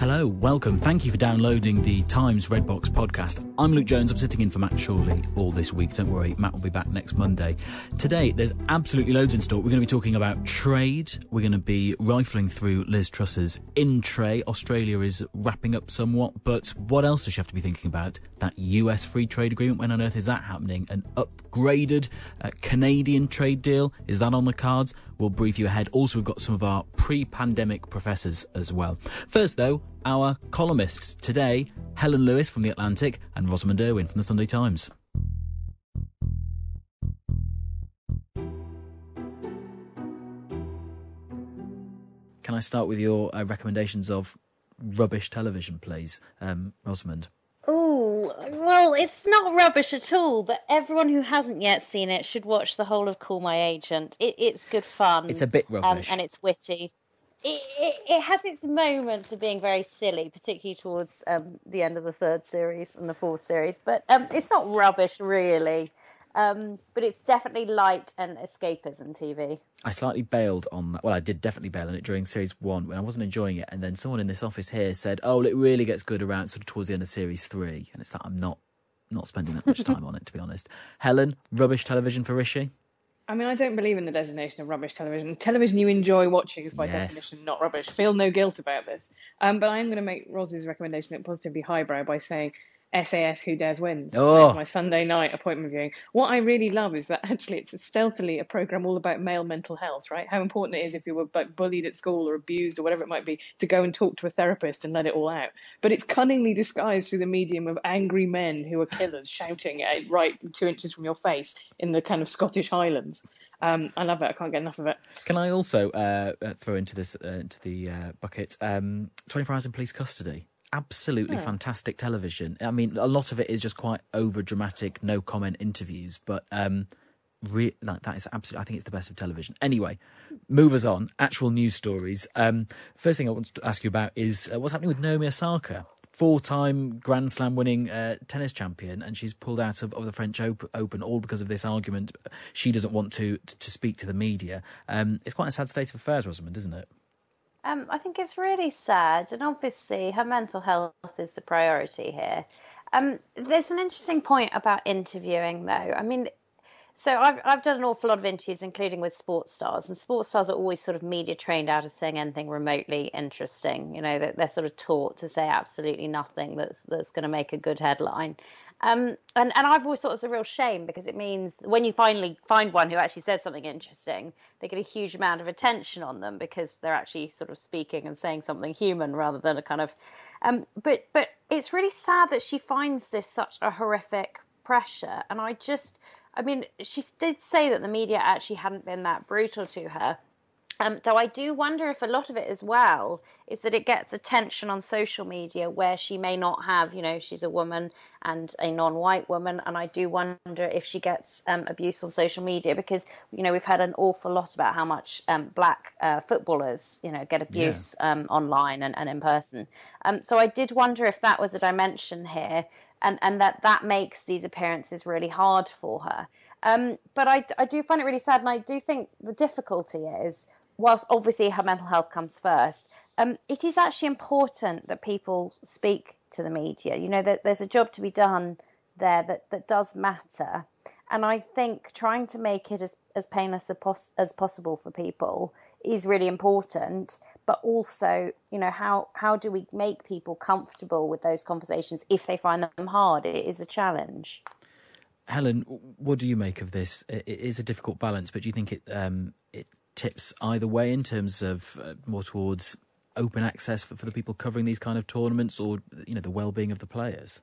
Hello, welcome. Thank you for downloading the Times Redbox podcast. I'm Luke Jones. I'm sitting in for Matt Chorley all this week. Don't worry, Matt will be back next Monday. Today, there's absolutely loads in store. We're going to be talking about trade. We're going to be rifling through Liz Truss's in tray. Australia is wrapping up somewhat, but what else does she have to be thinking about? That US free trade agreement, when on earth is that happening? An upgraded uh, Canadian trade deal, is that on the cards? We'll brief you ahead. Also, we've got some of our pre pandemic professors as well. First, though, our columnists. Today, Helen Lewis from The Atlantic and Rosamund Urwin from The Sunday Times. Can I start with your uh, recommendations of rubbish television, please, um, Rosamund? Well, it's not rubbish at all, but everyone who hasn't yet seen it should watch the whole of Call My Agent. It, it's good fun. It's a bit rubbish. Um, and it's witty. It, it, it, has its moments of being very silly, particularly towards um, the end of the third series and the fourth series, but um, it's not rubbish, really. Um, but it's definitely light and escapism TV. I slightly bailed on that. Well, I did definitely bail on it during series one when I wasn't enjoying it, and then someone in this office here said, "Oh, it really gets good around sort of towards the end of series three. and it's like I'm not not spending that much time on it to be honest. Helen, rubbish television for Rishi. I mean, I don't believe in the designation of rubbish television. Television you enjoy watching is by yes. definition not rubbish. Feel no guilt about this. Um, but I am going to make Rosie's recommendation positively highbrow by saying SAS Who Dares Wins. Oh. That's my Sunday night appointment viewing. What I really love is that actually it's a stealthily a program all about male mental health, right? How important it is if you were like, bullied at school or abused or whatever it might be to go and talk to a therapist and let it all out. But it's cunningly disguised through the medium of angry men who are killers shouting at right two inches from your face in the kind of Scottish Highlands. Um, I love it. I can't get enough of it. Can I also uh, uh throw into this uh, into the uh, bucket um, 24 hours in police custody? Absolutely yeah. fantastic television. I mean, a lot of it is just quite over dramatic, no comment interviews, but um, re- like, that is absolutely. I think it's the best of television. Anyway, move us on. Actual news stories. Um, first thing I want to ask you about is uh, what's happening with Naomi Osaka. Four-time Grand Slam winning uh, tennis champion, and she's pulled out of, of the French Open all because of this argument. She doesn't want to to speak to the media. Um, it's quite a sad state of affairs, Rosamund, isn't it? Um, I think it's really sad, and obviously her mental health is the priority here. Um, there's an interesting point about interviewing, though. I mean, so I've I've done an awful lot of interviews, including with sports stars, and sports stars are always sort of media trained out of saying anything remotely interesting. You know, they're, they're sort of taught to say absolutely nothing that's that's going to make a good headline. Um, and, and I've always thought it's a real shame because it means when you finally find one who actually says something interesting, they get a huge amount of attention on them because they're actually sort of speaking and saying something human rather than a kind of. Um, but but it's really sad that she finds this such a horrific pressure, and I just, I mean, she did say that the media actually hadn't been that brutal to her. Um, though I do wonder if a lot of it as well is that it gets attention on social media where she may not have, you know, she's a woman and a non white woman. And I do wonder if she gets um, abuse on social media because, you know, we've had an awful lot about how much um, black uh, footballers, you know, get abuse yeah. Um, online and, and in person. Um, so I did wonder if that was a dimension here and, and that that makes these appearances really hard for her. Um, but I, I do find it really sad. And I do think the difficulty is whilst obviously her mental health comes first, um, it is actually important that people speak to the media. You know, that there's a job to be done there that, that does matter. And I think trying to make it as, as painless as, pos- as possible for people is really important. But also, you know, how, how do we make people comfortable with those conversations if they find them hard? It is a challenge. Helen, what do you make of this? It is a difficult balance, but do you think it um, it tips either way in terms of uh, more towards open access for, for the people covering these kind of tournaments, or you know the well-being of the players?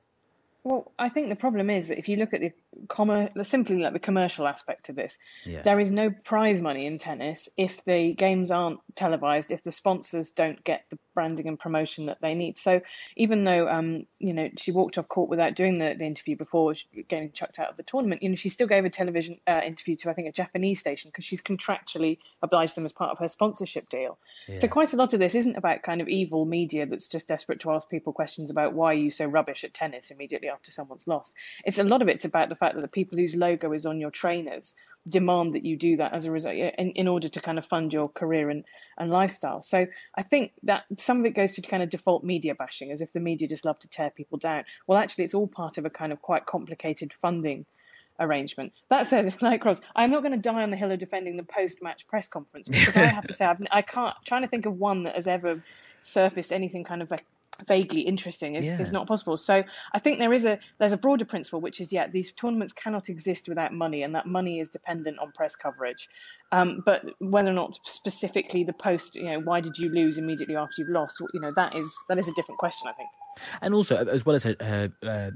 Well, I think the problem is that if you look at the commer- simply like the commercial aspect of this, Yeah. there is no prize money in tennis if the games aren't televised, if the sponsors don't get the branding and promotion that they need. So even though um, you know she walked off court without doing the, the interview before getting chucked out of the tournament, you know she still gave a television uh, interview to I think a Japanese station because she's contractually obliged them as part of her sponsorship deal. So quite a lot of this isn't about kind of evil media that's just desperate to ask people questions about why are you so rubbish at tennis immediately after someone's lost. It's a lot of it's about the fact that the people whose logo is on your trainers demand that you do that as a result in, in order to kind of fund your career and, and lifestyle. So I think that some of it goes to kind of default media bashing, as if the media just love to tear people down. Well, actually, it's all part of a kind of quite complicated funding arrangement. That said, like Cross, I'm not going to die on the hill of defending the post-match press conference because I have to say I've, I can't. Trying to think of one that has ever surfaced anything kind of like vaguely interesting is, Yeah. is not possible. So I think there is a there's a broader principle which is yeah these tournaments cannot exist without money and that money is dependent on press coverage. Um, but whether or not specifically the post you know why did you lose immediately after you've lost you know that is that is a different question I think. And also, as well as her, uh,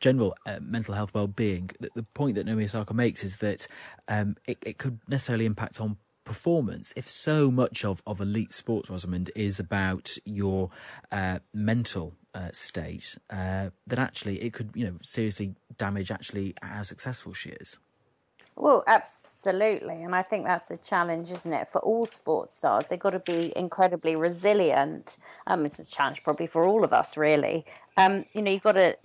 general uh, mental health well-being, the, the point that Naomi Osaka makes is that um, it, it could necessarily impact on performance if so much of, of elite sports, Rosamund, is about your uh, mental uh, state, uh, that actually it could, you know, seriously damage actually how successful she is. Well, absolutely. And I think that's a challenge, isn't it, for all sports stars? They've got to be incredibly resilient. Um, it's a challenge probably for all of us, really. Um, you know, you've got to,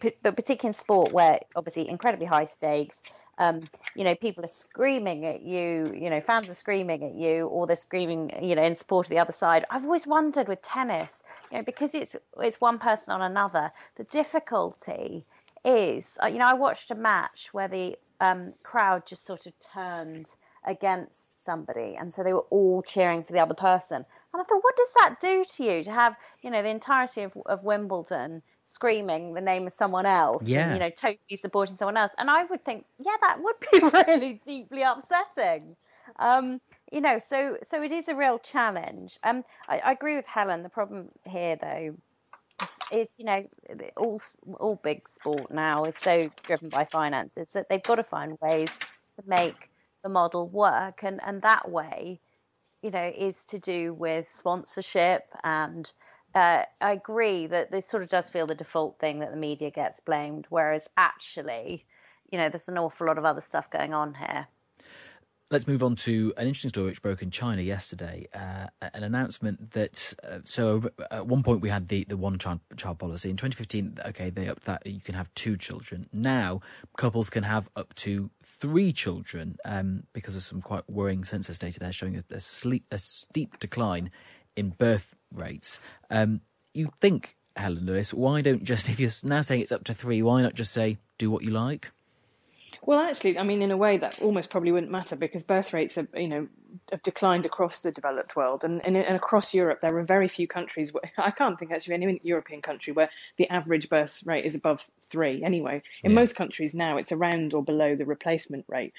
but particularly in sport where obviously incredibly high stakes, um, you know, people are screaming at you, you know, fans are screaming at you, or they're screaming, you know, in support of the other side. I've always wondered with tennis, you know, because it's it's one person on another, the difficulty is, uh, you know, I watched a match where the um, crowd just sort of turned against somebody, and so they were all cheering for the other person. And I thought, what does that do to you to have, you know, the entirety of, of Wimbledon screaming the name of someone else, Yeah. and, you know, totally supporting someone else? And I would think, yeah, that would be really deeply upsetting. Um, you know, so so it is a real challenge. Um, I, I agree with Helen. The problem here, though, is, is you know all all big sport now is so driven by finances that they've got to find ways to make the model work, and and that way, you know, is to do with sponsorship and. Uh, I agree that this sort of does feel the default thing that the media gets blamed, whereas actually, you know, there's an awful lot of other stuff going on here. Let's move on to an interesting story which broke in China yesterday. Uh, an announcement that uh, so at one point we had the, the one child child policy in 2015. Okay, they upped that you can have two children. Now couples can have up to three children um, because of some quite worrying census data there showing a, a, sleep, a steep decline in birth rates. Um, you think, Helen Lewis, why don't just if you're now saying it's up to three, why not just say do what you like? Well, actually, I mean, in a way, that almost probably wouldn't matter because birth rates have, you know, have declined across the developed world, and, and, and across Europe, there are very few countries. Where, I can't think actually of any European country where the average birth rate is above three. Anyway, in Yeah. most countries now, it's around or below the replacement rate.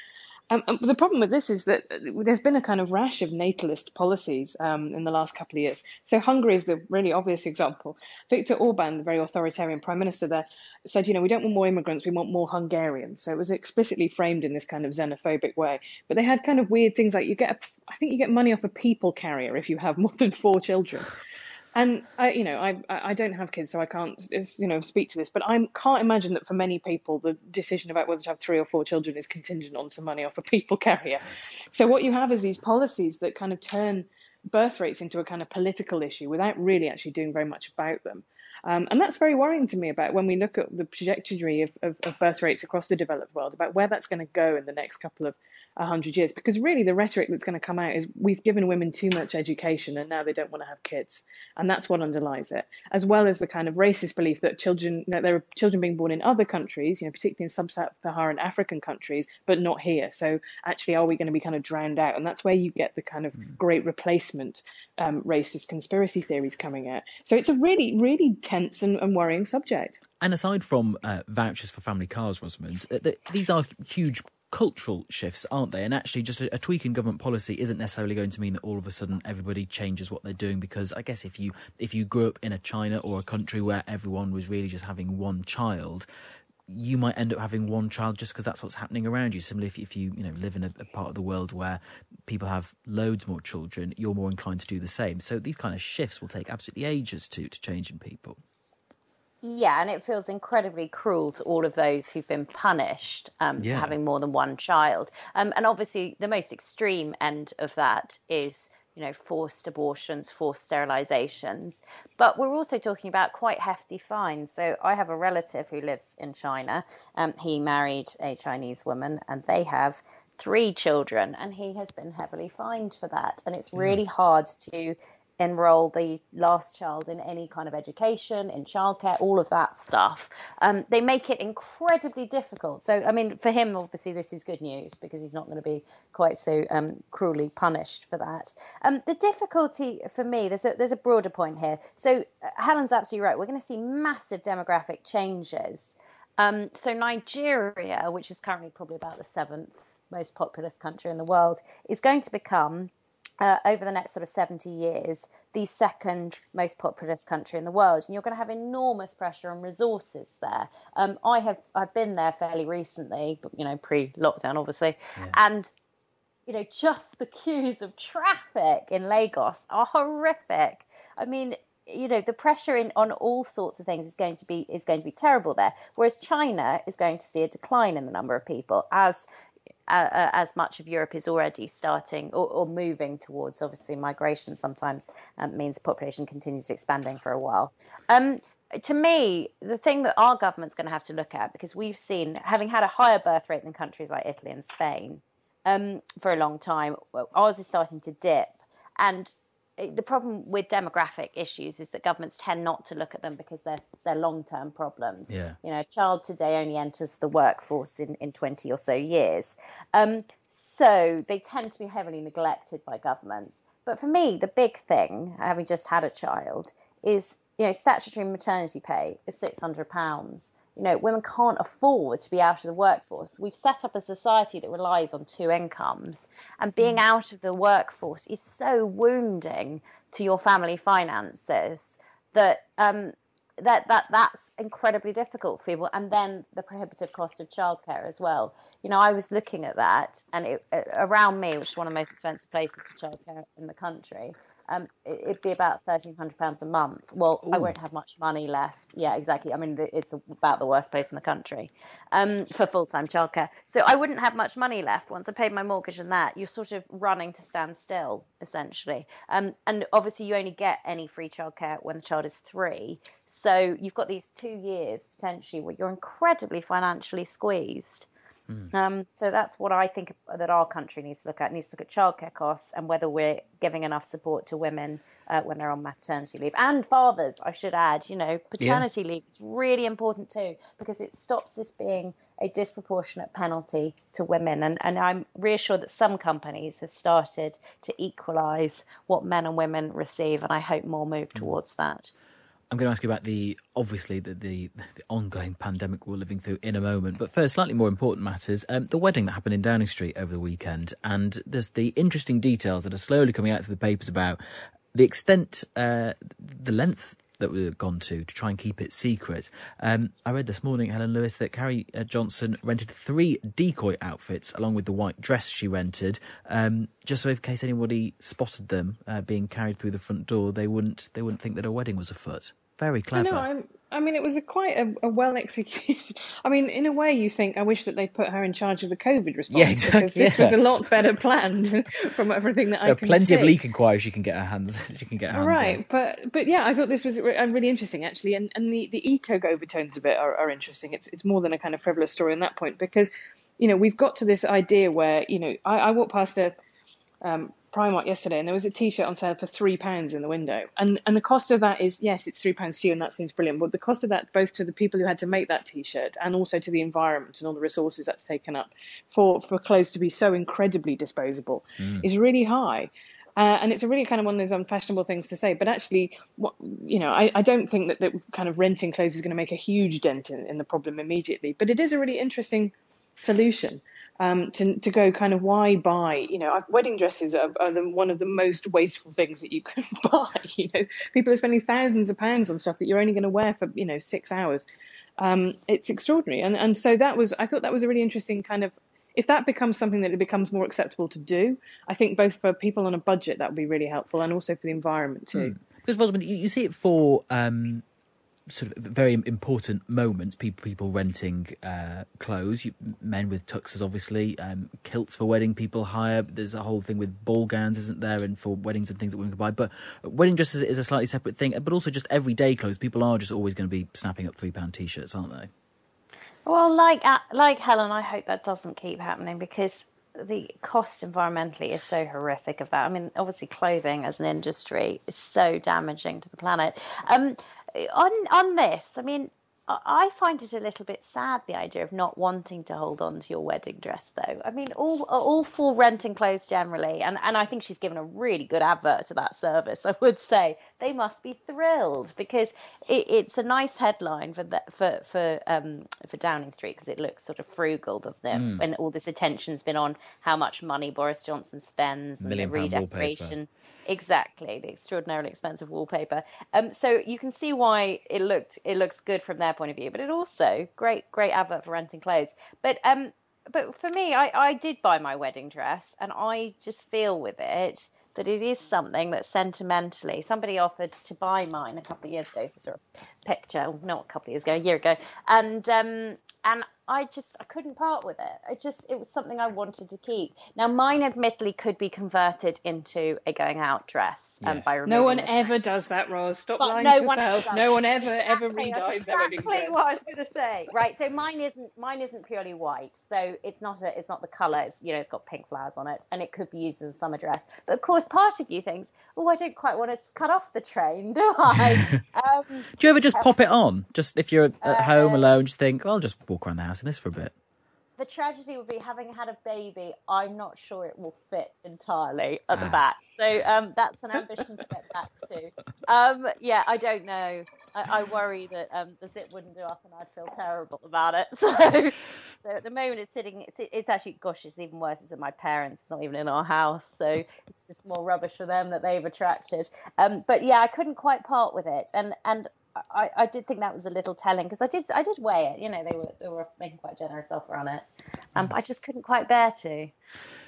Um, um, the problem with this is that uh, there's been a kind of rash of natalist policies um, in the last couple of years. So Hungary is the really obvious example. Viktor Orban, the very authoritarian prime minister there, said, you know, we don't want more immigrants, we want more Hungarians. So it was explicitly framed in this kind of xenophobic way. But they had kind of weird things like you get, a, I think you get money off a people carrier if you have more than four children. And I, you know, I I don't have kids, so I can't, you know, speak to this. But I can't imagine that for many people, the decision about whether to have three or four children is contingent on some money off a people carrier. So what you have is these policies that kind of turn birth rates into a kind of political issue without really actually doing very much about them. Um, and that's very worrying to me about when we look at the trajectory of, of, of birth rates across the developed world, about where that's going to go in the next couple of 100 years. Because really the rhetoric that's going to come out is we've given women too much education and now they don't want to have kids. And that's what underlies it. As well as the kind of racist belief that children that there are children being born in other countries you know particularly in sub-saharan african countries but not here. So actually are we going to be kind of drowned out? And that's where you get the kind of mm. great replacement um, racist conspiracy theories coming out. So it's a really really tense and, and worrying subject. And aside from uh, vouchers for family cars, Rosamund, uh, these are huge cultural shifts, aren't they? And actually, just a, a, tweak in government policy isn't necessarily going to mean that all of a sudden everybody changes what they're doing. Because I guess if you if you grew up in a China or a country where everyone was really just having one child, you might end up having one child just because that's what's happening around you. Similarly, if, if you you know live in a, a, part of the world where people have loads more children, you're more inclined to do the same. So these kind of shifts will take absolutely ages to to change in people. Yeah, and it feels incredibly cruel to all of those who've been punished um, yeah. for having more than one child. Um, and obviously, the most extreme end of that is, you know, forced abortions, forced sterilizations. But we're also talking about quite hefty fines. So I have a relative who lives in China. Um, he married a Chinese woman, and they have three children, and he has been heavily fined for that. And it's really hard to enroll the last child in any kind of education, in childcare, all of that stuff. Um, they make it incredibly difficult. So, I mean, for him, obviously, this is good news because he's not going to be quite so um, cruelly punished for that. Um, the difficulty for me, there's a, there's a broader point here. So, uh, Helen's absolutely right. We're going to see massive demographic changes. Um, so, Nigeria, which is currently probably about the seventh most populous country in the world, is going to become uh, over the next sort of 70 years, the second most populous country in the world, and you're going to have enormous pressure on resources there. Um, I have I've been there fairly recently, but you know, pre-lockdown, obviously, yeah. and you know, just the queues of traffic in Lagos are horrific. I mean, you know, the pressure in on all sorts of things is going to be is going to be terrible there. Whereas China is going to see a decline in the number of people as uh, as much of Europe is already starting or, or moving towards. Obviously, migration sometimes um, means population continues expanding for a while. Um, to me, the thing that our government's going to have to look at, because we've seen, having had a higher birth rate than countries like Italy and Spain um, for a long time, ours is starting to dip. And the problem with demographic issues is that governments tend not to look at them because they're they're long term problems. Yeah. You know, a child today only enters the workforce in, in twenty or so years. Um, so they tend to be heavily neglected by governments. But for me, the big thing, having just had a child, is you know, statutory maternity pay is six hundred pounds you know, women can't afford to be out of the workforce. We've set up a society that relies on two incomes, and being mm. out of the workforce is so wounding to your family finances that um, that that that's incredibly difficult for people. And then the prohibitive cost of childcare as well. You know, I was looking at that, and it, around me, which is one of the most expensive places for childcare in the country, um, it'd be about thirteen hundred pounds a month. Well, Ooh. I won't have much money left. Yeah, exactly. I mean, it's about the worst place in the country um, for full time childcare. So I wouldn't have much money left once I paid my mortgage and that. You're sort of running to stand still, essentially. Um, and obviously, you only get any free childcare when the child is three. So you've got these two years potentially where you're incredibly financially squeezed. Mm. Um, so that's what I think that our country needs to look at. It needs to look at childcare costs and whether we're giving enough support to women uh, when they're on maternity leave and fathers. I should add, you know, paternity yeah. leave is really important too because it stops this being a disproportionate penalty to women. And, and I'm reassured that some companies have started to equalise what men and women receive, and I hope more move mm. towards that. I'm going to ask you about the obviously the, the, the ongoing pandemic we're living through in a moment. But first, slightly more important matters: um, the wedding that happened in Downing Street over the weekend, and there's the interesting details that are slowly coming out through the papers about the extent, uh, the lengths that we've gone to to try and keep it secret. Um, I read this morning, Helen Lewis, that Carrie uh, Johnson rented three decoy outfits along with the white dress she rented, um, just so in case anybody spotted them uh, being carried through the front door, they wouldn't they wouldn't think that a wedding was afoot. Very clever. I know, I'm I mean, it was a quite a, a, well executed. I mean, in a way, you think I wish that they put her in charge of the COVID response yeah, exactly, because this yeah. was a lot better planned from everything that there I can. There are plenty see. of leak inquiries she can get her hands. She can get her hands right, on. but but yeah, I thought this was really interesting actually, and and the the eco overtones of it are, are interesting. It's it's more than a kind of frivolous story on that point because, you know, we've got to this idea where you know I, I walked past a. Um, Primark yesterday, and there was a T-shirt on sale for three pounds in the window, and and the cost of that is yes, it's three pounds to you, and that seems brilliant. But the cost of that, both to the people who had to make that T-shirt, and also to the environment and all the resources that's taken up for for clothes to be so incredibly disposable, mm. is really high. Uh, and it's a really kind of one of those unfashionable things to say, but actually, what, you know, I, I don't think that, that kind of renting clothes is going to make a huge dent in, in the problem immediately. But it is a really interesting solution um, to to go kind of why buy? You know, wedding dresses are, are the, one of the most wasteful things that you can buy. You know, people are spending thousands of pounds on stuff that you're only going to wear for you know six hours. Um, it's extraordinary, and and so that was I thought that was a really interesting kind of. If that becomes something that it becomes more acceptable to do, I think both for people on a budget that would be really helpful, and also for the environment too. Mm. Because Rosamund, you, you see it for um, sort of very important moments. People people renting uh, clothes, you, men with tuxes, obviously, um, kilts for wedding people hire. There's a whole thing with ball gowns, isn't there, and for weddings and things that women can buy. But wedding dresses is a slightly separate thing. But also just everyday clothes. People are just always going to be snapping up three pound t-shirts, aren't they? Well, like uh, like Helen, I hope that doesn't keep happening because the cost environmentally is so horrific of that. I mean, obviously, clothing as an industry is so damaging to the planet. Um, on on this, I mean, I find it a little bit sad the idea of not wanting to hold on to your wedding dress, though. I mean, all all for renting clothes generally, and and I think she's given a really good advert to that service. I would say they must be thrilled because it, it's a nice headline for the, for for um for Downing Street because it looks sort of frugal, doesn't it? Mm. When all this attention's been on how much money Boris Johnson spends and the redecoration. Exactly, the extraordinarily expensive wallpaper. Um, so you can see why it looked it looks good from their point of view, but it also great great advert for renting clothes. But um, but for me, I, I did buy my wedding dress, and I just feel with it that it is something that sentimentally somebody offered to buy mine a couple of years ago. So sort of picture, not a couple of years ago, a year ago, and um, and I just I couldn't part with it. It just it was something I wanted to keep. Now mine admittedly could be converted into a going out dress um, by No one ever train. does that, Rose. Stop but lying no to yourself. no one ever ever exactly, redyes their wedding dress. what I was going to say. Right. So mine isn't mine isn't purely white. So it's not a it's not the colour. It's you know it's got pink flowers on it, and it could be used as a summer dress. But of course, part of you thinks, oh, I don't quite want to cut off the train, do I? um, do you ever just pop it on? Just if you're at home uh, alone, just think, well, I'll just walk around the house in this for a bit the tragedy would be having had a baby. I'm not sure it will fit entirely at the ah. back. So um, that's an ambition to get back to. Um, yeah, I don't know. I, I worry that um, the zip wouldn't do up, and I'd feel terrible about it. So, so at the moment, it's sitting. It's, it's actually, gosh, it's even worse. It's at my parents. It's not even in our house. So it's just more rubbish for them that they've attracted. Um, but yeah, I couldn't quite part with it, and and I, I did think that was a little telling because I did I did weigh it. You know, they were they were making quite a generous offer on it, um, but I just couldn't quite bear to.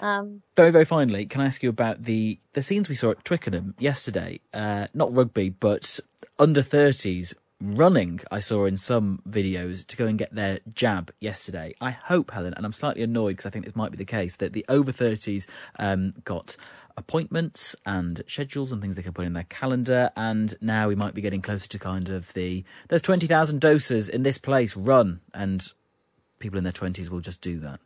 Um, very very finally, can I ask you about the the scenes we saw at Twickenham yesterday? Uh, not rugby, but under thirties running. I saw in some videos to go and get their jab yesterday. I hope Helen, and I'm slightly annoyed because I think this might be the case that the over thirties um, got appointments and schedules and things they can put in their calendar. And now we might be getting closer to kind of the there's 20,000 doses in this place, run. And people in their 20s will just do that.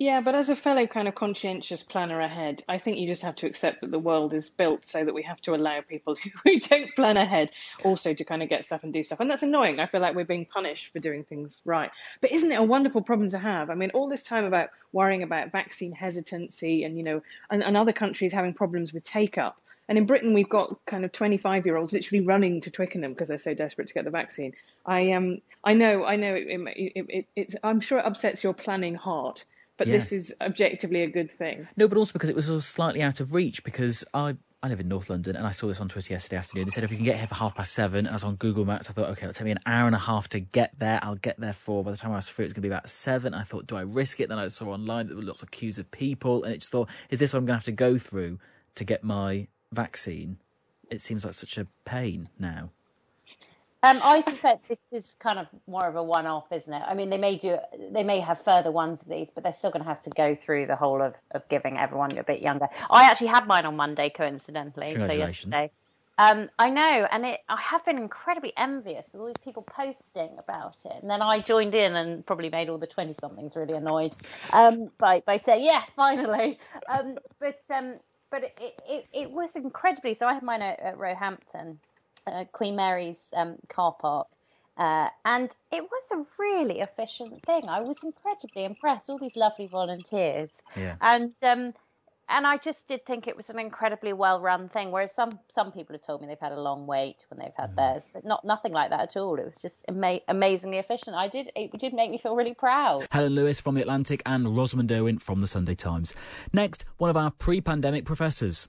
Yeah, but as a fellow kind of conscientious planner ahead, I think you just have to accept that the world is built so that we have to allow people who don't plan ahead also to kind of get stuff and do stuff. And that's annoying. I feel like we're being punished for doing things right. But isn't it a wonderful problem to have? I mean, all this time about worrying about vaccine hesitancy and, you know, and, and other countries having problems with take up. And in Britain, we've got kind of 25 year olds literally running to Twickenham because they're so desperate to get the vaccine. I um, I know, I know, it, it, it, I'm sure it upsets your planning heart but yeah. this is objectively a good thing. No, but also because it was sort of slightly out of reach because I I live in North London and I saw this on Twitter yesterday afternoon. They said if we can get here for half past seven, and I was on Google Maps, I thought, okay, it'll take me an hour and a half to get there. I'll get there for by the time I was free, it's going to be about seven. I thought, do I risk it? Then I saw online that there were lots of queues of people, and it just thought, is this what I'm going to have to go through to get my vaccine? It seems like such a pain now. Um, I suspect this is kind of more of a one-off, isn't it? I mean, they may do, they may have further ones of these, but they're still going to have to go through the whole of, of giving everyone a bit younger. I actually had mine on Monday, coincidentally. So yesterday. Um, I know, and it, I have been incredibly envious with all these people posting about it. And then I joined in and probably made all the 20 somethings really annoyed um, by, by saying, yeah, finally. Um, but um, but it, it, it, was incredibly. So I had mine at, at Roehampton, uh, Queen Mary's um, car park. Uh, and it was a really efficient thing. I was incredibly impressed. All these lovely volunteers, yeah. and um, and I just did think it was an incredibly well run thing. Whereas some some people have told me they've had a long wait when they've had mm. theirs, but not nothing like that at all. It was just ama- amazingly efficient. I did it did make me feel really proud. Helen Lewis from the Atlantic and Rosamund Urwin from the Sunday Times. Next, one of our pre-pandemic professors.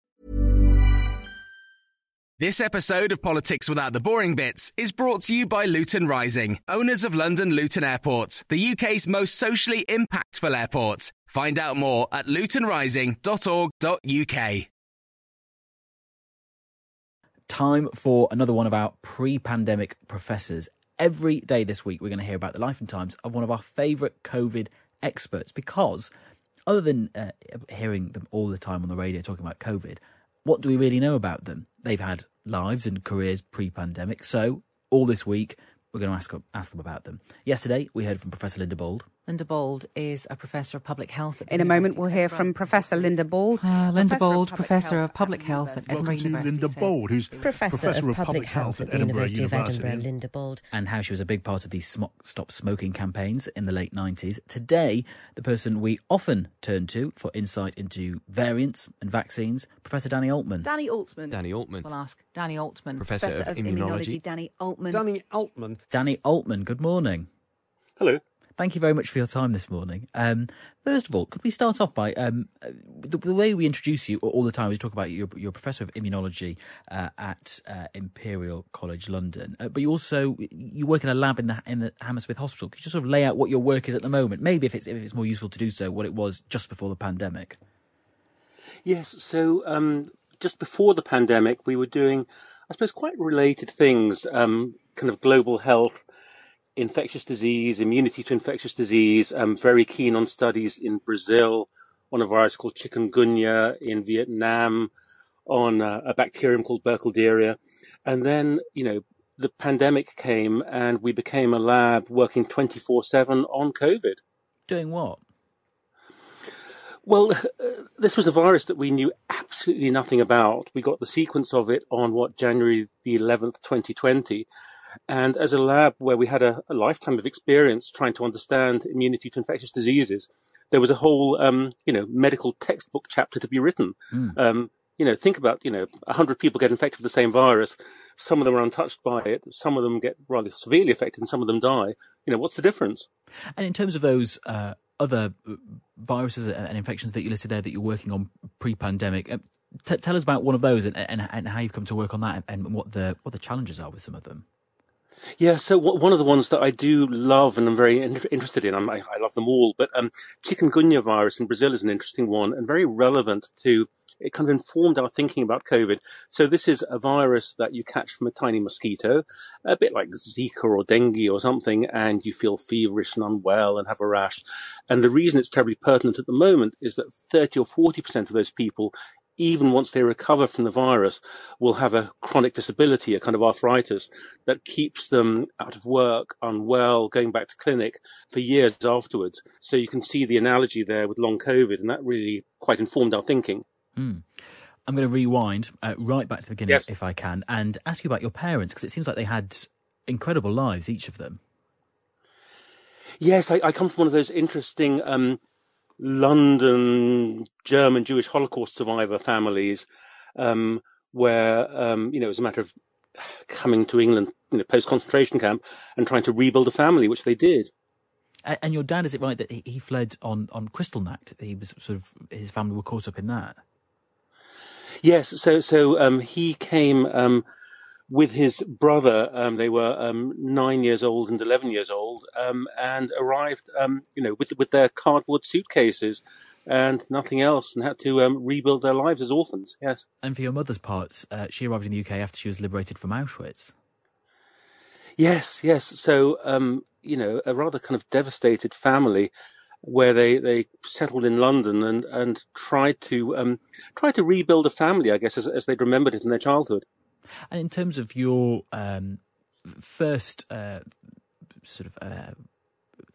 This episode of Politics Without the Boring Bits is brought to you by Luton Rising, owners of London Luton Airport, the UK's most socially impactful airport. Find out more at lutonrising.org.uk. Time for another one of our pre-pandemic professors every day this week, we're going to hear about the life and times of one of our favourite COVID experts because, other than uh, hearing them all the time on the radio talking about COVID, what do we really know about them? They've had lives and careers pre pandemic. So, all this week, we're going to ask, ask them about them. Yesterday, we heard from Professor Linda Bauld, Linda Bauld is a professor of public health. In a moment, we'll hear from Professor Linda Bauld. Uh, Linda professor Bauld, professor of public health at Edinburgh University. Linda Bauld, who's professor, professor of, public health at the University of Edinburgh. Linda Bauld, and how she was a big part of the Stop Smoking campaigns in the late nineties. Today, the person we often turn to for insight into variants and vaccines, Professor Danny Altman. Danny Altman. Danny Altman. We'll ask Danny Altman, professor, professor of, of immunology. immunology. Danny Altman. Danny Altman. Danny Altman. Good morning. Hello. Thank you very much for your time this morning. Um, first of all, could we start off by um, the, the, way we introduce you all the time? We talk about you, you're, a professor of immunology uh, at uh, Imperial College London, uh, but you also you work in a lab in the in the Hammersmith Hospital. Could you just sort of lay out what your work is at the moment? Maybe if it's if it's more useful to do so, what it was just before the pandemic. Yes. So um, just before the pandemic, we were doing, I suppose, quite related things, um, kind of global health infectious disease, immunity to infectious disease. I'm very keen on studies in Brazil on a virus called chikungunya, in Vietnam on a, a bacterium called Burkholderia. And then, you know, the pandemic came and we became a lab working 24 7 on COVID. Doing what? Well, uh, this was a virus that we knew absolutely nothing about. We got the sequence of it on what January the 11th, 2020. And as a lab where we had a, a, lifetime of experience trying to understand immunity to infectious diseases, there was a whole, um, you know, medical textbook chapter to be written. Mm. Um, you know, think about, you know, a hundred people get infected with the same virus. Some of them are untouched by it. Some of them get rather severely affected and some of them die. You know, what's the difference? And in terms of those, uh, other uh, viruses and infections that you listed there that you're working on pre-pandemic, uh, t- tell us about one of those and, and, and, how you've come to work on that and what the what the challenges are with some of them. Yeah, so one of the ones that I do love and I'm very interested in, I, love them all, but um, chikungunya virus in Brazil is an interesting one and very relevant to it kind of informed our thinking about COVID. So this is a virus that you catch from a tiny mosquito, a bit like Zika or dengue or something, and you feel feverish and unwell and have a rash. And the reason it's terribly pertinent at the moment is that 30 or 40% of those people even once they recover from the virus, will have a chronic disability, a kind of arthritis that keeps them out of work, unwell, going back to clinic for years afterwards. So you can see the analogy there with long COVID, and that really quite informed our thinking. Mm. I'm going to rewind uh, right back to the beginning, yes. if I can, and ask you about your parents, because it seems like they had incredible lives, each of them. Yes, I, I come from one of those interesting um, London German Jewish Holocaust survivor families, um, where um, you know it was a matter of coming to England, you know, post concentration camp and trying to rebuild a family, which they did. And your dad, is it right that he fled on on Kristallnacht? He was sort of his family were caught up in that. Yes, so so um, he came um, with his brother. Um, they were um, nine years old and eleven years old, um, and arrived, um, you know, with with their cardboard suitcases and nothing else, and had to um, rebuild their lives as orphans. Yes. And for your mother's part, uh, she arrived in the UK after she was liberated from Auschwitz. Yes, yes. So, um, you know, a rather kind of devastated family where they, they settled in London and, and tried to um, try to rebuild a family, I guess, as, as they'd remembered it in their childhood. And in terms of your um, first uh, sort of uh,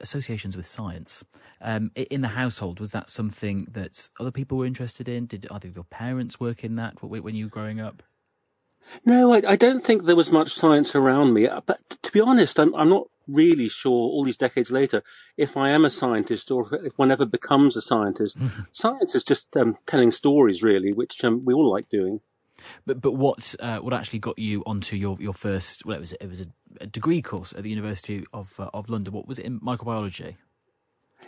associations with science um, in the household, was that something that other people were interested in? Did either of your parents work in that when you were growing up? No, I, I don't think there was much science around me. Uh, but to be honest, I'm, I'm not really sure all these decades later if I am a scientist or if, one ever becomes a scientist. science is just um, telling stories, really, which um, we all like doing. But but what uh, what actually got you onto your, your first? Well, it was it was a, a degree course at the University of uh, of London. What was it in microbiology?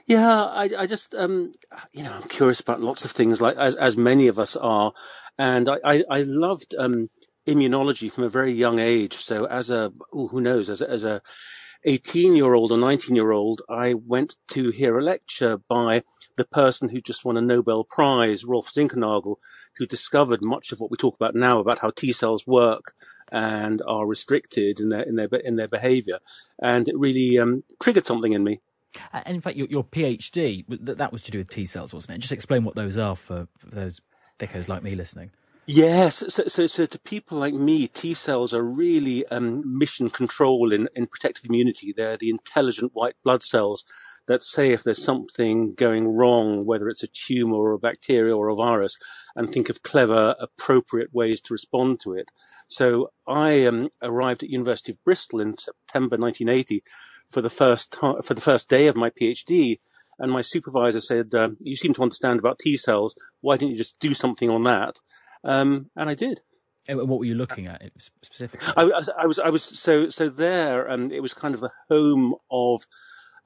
Yeah, I, I just um, you know I'm curious about lots of things, like as as many of us are, and I I, I loved um, immunology from a very young age. So as a ooh, who knows as a, as a 18 year old or 19 year old, I went to hear a lecture by the person who just won a Nobel Prize, Rolf Zinkernagel, who discovered much of what we talk about now about how T cells work and are restricted in their in their in their behaviour, and it really um, triggered something in me. And in fact, your, your PhD that was to do with T cells, wasn't it? Just explain what those are for, for those thickos like me listening. Yes, so, so, so to people like me, T cells are really um, mission control in, in protective immunity. They're the intelligent white blood cells that say if there's something going wrong, whether it's a tumor or a bacteria or a virus, and think of clever, appropriate ways to respond to it. So I um, arrived at University of Bristol in September 1980 for the first time, for the first day of my PhD, and my supervisor said, uh, "You seem to understand about T cells. Why don't you just do something on that?" Um, and I did. And what were you looking at specifically? I, I was, I was so, so there. Um, it was kind of the home of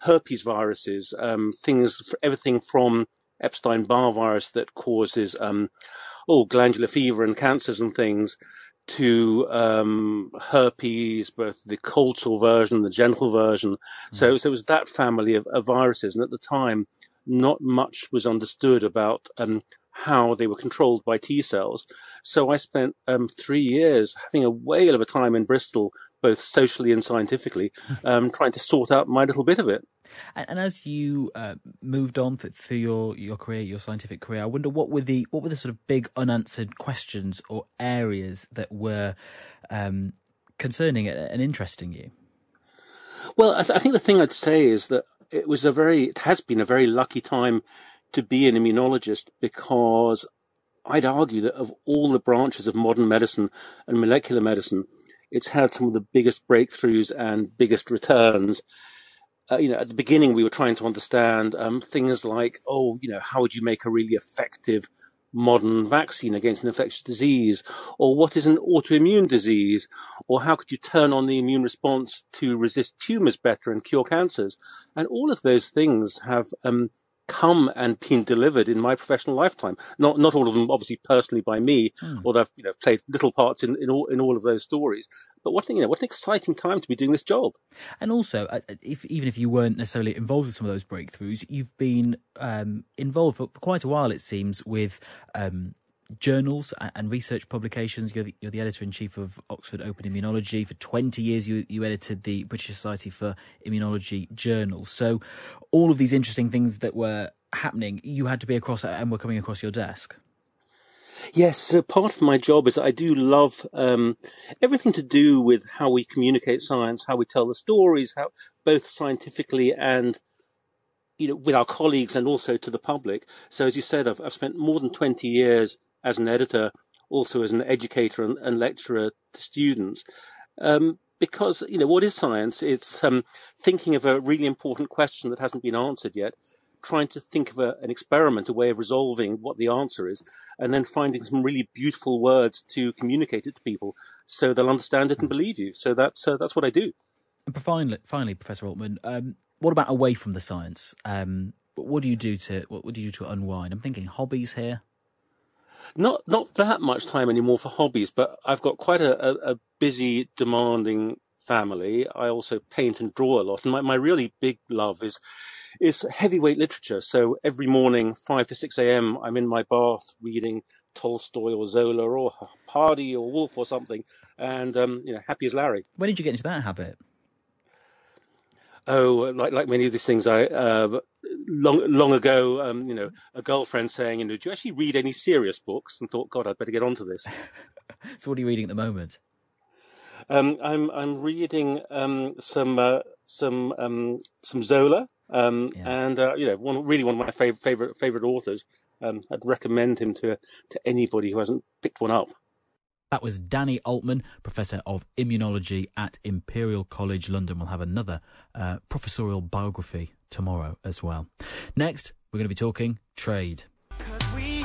herpes viruses, um, things, everything from Epstein Barr virus that causes, um, oh, glandular fever and cancers and things, to um, herpes, both the sore version, the genital version. Mm. So, so it was that family of, of, viruses, and at the time, not much was understood about um, how they were controlled by T cells. So I spent um, three years having a whale of a time in Bristol, both socially and scientifically, um, trying to sort out my little bit of it. And, and as you uh, moved on through your, your career, your scientific career, I wonder what were the what were the sort of big unanswered questions or areas that were um, concerning and interesting you. Well, I, th- I think the thing I'd say is that it was a very, it has been a very lucky time to be an immunologist because I'd argue that of all the branches of modern medicine and molecular medicine, it's had some of the biggest breakthroughs and biggest returns. Uh, you know, at the beginning, we were trying to understand um, things like, oh, you know, how would you make a really effective modern vaccine against an infectious disease? Or what is an autoimmune disease? Or how could you turn on the immune response to resist tumors better and cure cancers? And all of those things have um, come and been delivered in my professional lifetime. Not not all of them, obviously, personally by me, mm. although I've you know played little parts in, in all in all of those stories. But what you know, what an exciting time to be doing this job. And also, uh, if even if you weren't necessarily involved with some of those breakthroughs, you've been um, involved for, for, quite a while, it seems, with. Um, journals and research publications. You're the, you're the editor in chief of Oxford Open Immunology. For 20 years, you, you edited the British Society for Immunology journal. So, all of these interesting things that were happening, you had to be across and were coming across your desk. Yes, so part of my job is I do love um, everything to do with how we communicate science, how we tell the stories, how both scientifically and you know with our colleagues and also to the public. So as you said, I've, I've spent more than twenty years as an editor, also as an educator and, and lecturer to students. Um, because you know what is science? It's um, thinking of a really important question that hasn't been answered yet, trying to think of a, an experiment, a way of resolving what the answer is, and then finding some really beautiful words to communicate it to people so they'll understand it and believe you. So that's uh, that's what I do. And finally, finally, Professor Altman, um, what about away from the science? Um, what do you do to what, what do you do to unwind? I'm thinking hobbies here. Not not that much time anymore for hobbies, but I've got quite a, a, a busy, demanding family. I also paint and draw a lot, and my, my really big love is is heavyweight literature. So every morning, 5 to 6 a.m., I'm in my bath reading Tolstoy or Zola or Hardy or Woolf or something, and um, you know, happy as Larry. When did you get into that habit? Oh, like like many of these things, I uh, long long ago, um, you know, a girlfriend saying, you know, do you actually read any serious books? And thought, God, I'd better get onto this. so, what are you reading at the moment? Um, I'm I'm reading um, some uh, some um, some Zola, um, yeah. and uh, you know, one really one of my favorite favorite favorite authors. Um, I'd recommend him to to anybody who hasn't picked one up. That was Danny Altmann, Professor of Immunology at Imperial College London. We'll have another uh, professorial biography tomorrow as well. Next, we're going to be talking trade. We,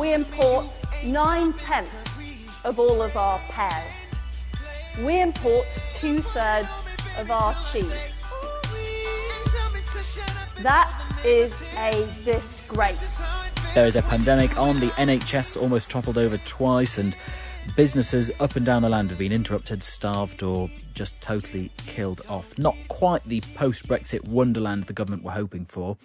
we import nine tenths of all of our pears we import two thirds of our cheese. That is a disgrace. There is a pandemic on. The NHS almost toppled over twice, and businesses up and down the land have been interrupted, starved, or just totally killed off. Not quite the post Brexit wonderland the government were hoping for,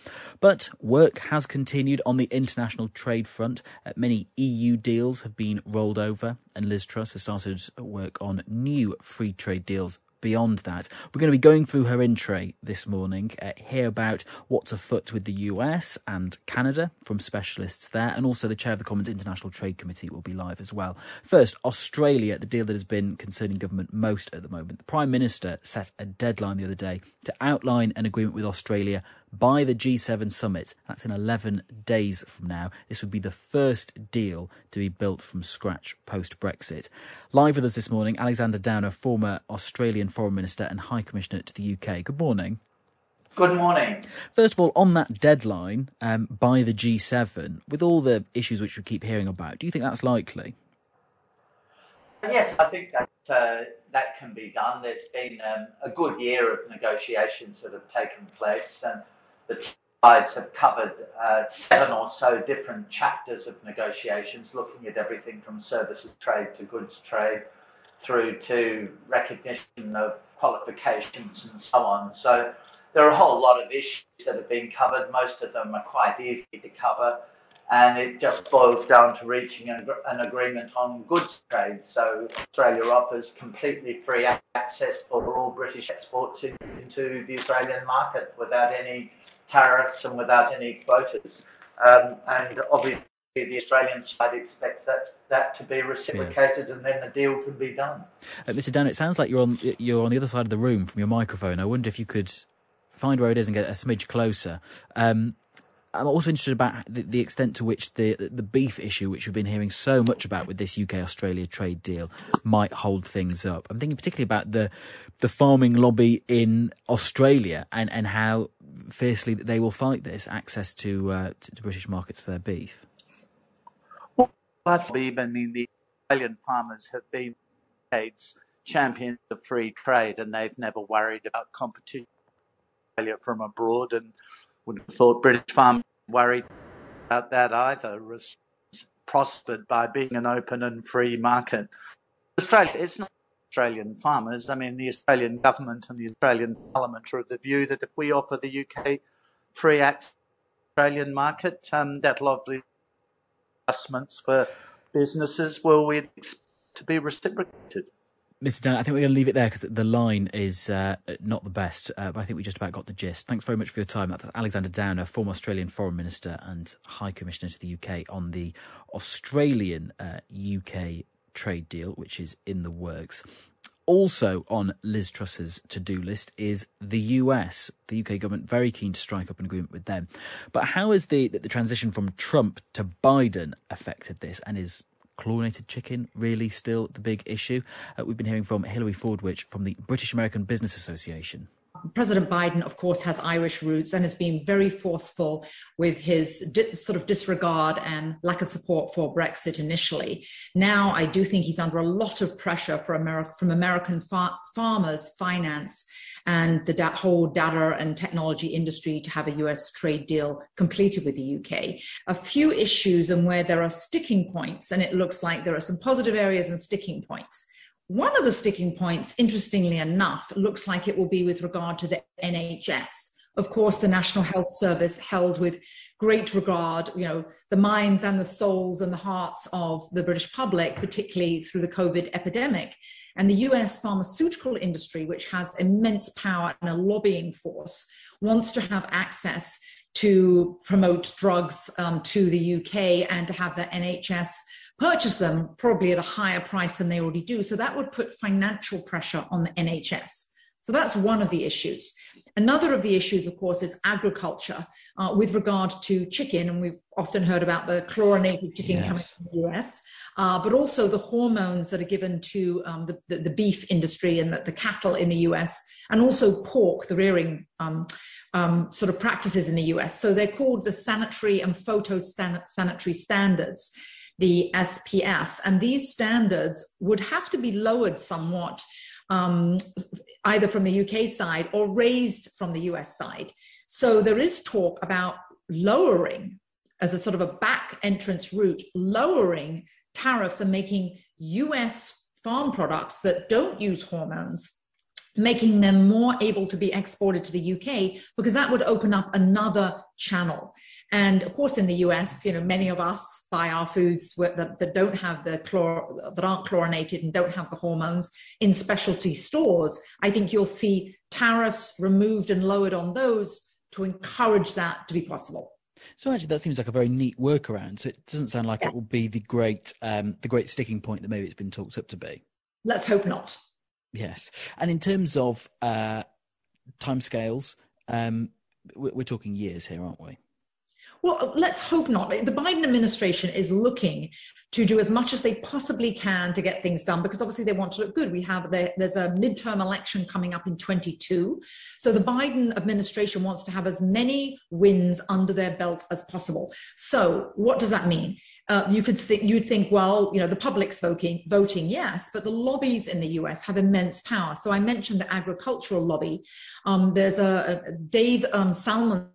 but work has continued on the international trade front. Uh, many EU deals have been rolled over, and Liz Truss has started work on new free trade deals beyond that. We're going to be going through her in tray this morning, uh, hear about what's afoot with the US and Canada from specialists there, and also the chair of the Commons International Trade Committee will be live as well. First, Australia, the deal that has been concerning government most at the moment. The Prime Minister set a deadline the other day to outline an agreement with Australia by the G7 summit. That's in 11 days from now. This would be the first deal to be built from scratch post Brexit. Live with us this morning, Alexander Downer, former Australian Foreign Minister and High Commissioner to the UK. Good morning. Good morning. First of all, on that deadline um, by the G7, with all the issues which we keep hearing about, do you think that's likely? Yes, I think that uh, that can be done. There's been um, a good year of negotiations that have taken place, and the sides have covered uh, seven or so different chapters of negotiations, looking at everything from services trade to goods trade through to recognition of qualifications and so on. So there are a whole lot of issues that have been covered. Most of them are quite easy to cover. And it just boils down to reaching an, an agreement on goods trade. So Australia offers completely free access for all British exports into the Australian market without any tariffs and without any quotas. Um, and obviously, the Australian side expects that that to be reciprocated, yeah. and then the deal can be done. Uh, Mr. Dan, it sounds like you're on you're on the other side of the room from your microphone. I wonder if you could find where it is and get a smidge closer. Um, I'm also interested about the, the, extent to which the the beef issue, which we've been hearing so much about with this UK Australia trade deal, might hold things up. I'm thinking particularly about the the farming lobby in Australia and, and how fiercely that they will fight this access to, uh, to, to British markets for their beef. Well, I mean the Australian farmers have been champions of free trade, and they've never worried about competition from abroad and would have thought British farmers worried about that either, prospered by being an open and free market. Australia, it's not Australian farmers. I mean, the Australian government and the Australian Parliament are of the view that if we offer the UK free access to the Australian market. Um, that'll obviously adjustments for businesses will we to be reciprocated. Mr. Dan, I think we're going to leave it there because the line is uh, not the best, uh, but I think we just about got the gist. Thanks very much for your time. That's Alexander Downer, former Australian Foreign Minister and High Commissioner to the UK on the Australian uh, UK trade deal, which is in the works. Also on Liz Truss's to do list is the US. The UK government very keen to strike up an agreement with them. But how has the, the transition from Trump to Biden affected this and is chlorinated chicken really still the big issue? Uh, we've been hearing from Hilary Fordwich from the British American Business Association. President Biden, of course, has Irish roots and has been very forceful with his di- sort of disregard and lack of support for Brexit initially. Now, I do think he's under a lot of pressure from American fa- farmers, finance, and the da- whole data and technology industry to have a US trade deal completed with the UK. A few issues and where there are sticking points, and it looks like there are some positive areas and sticking points. One of the sticking points, interestingly enough, looks like it will be with regard to the NHS. Of course, the National Health Service held with great regard, you know, the minds and the souls and the hearts of the British public, particularly through the COVID epidemic. And the US pharmaceutical industry, which has immense power and a lobbying force, wants to have access to promote drugs um, to the UK and to have the NHS purchase them probably at a higher price than they already do. So that would put financial pressure on the NHS. So that's one of the issues. Another of the issues, of course, is agriculture uh, with regard to chicken. And we've often heard about the chlorinated chicken yes. coming from the US, uh, but also the hormones that are given to um, the, the, the, beef industry and the, the, cattle in the US, and also pork, the rearing um, um, sort of practices in the US. So they're called the sanitary and phytosanitary standards the SPS. And these standards would have to be lowered somewhat, um, either from the UK side or raised from the US side. So there is talk about lowering, as a sort of a back entrance route, lowering tariffs and making US farm products that don't use hormones making them more able to be exported to the UK because that would open up another channel. And of course, in the US, you know, many of us buy our foods that, that don't have the chlor, that aren't chlorinated and don't have the hormones in specialty stores. I think you'll see tariffs removed and lowered on those to encourage that to be possible. So actually, that seems like a very neat workaround. So it doesn't sound like yeah. it will be the great, um, the great sticking point that maybe it's been talked up to be. Let's hope not. Yes, and in terms of uh, timescales, um, we're talking years here, aren't we? Well, let's hope not. The Biden administration is looking to do as much as they possibly can to get things done because obviously they want to look good. We have the, there's a midterm election coming up in 22. So the Biden administration wants to have as many wins under their belt as possible. So what does that mean? Uh, you could think you'd think, well, you know, the public's voting, voting, yes, but the lobbies in the U.S. have immense power. So I mentioned the agricultural lobby. Um, there's a, a Dave um, Salmon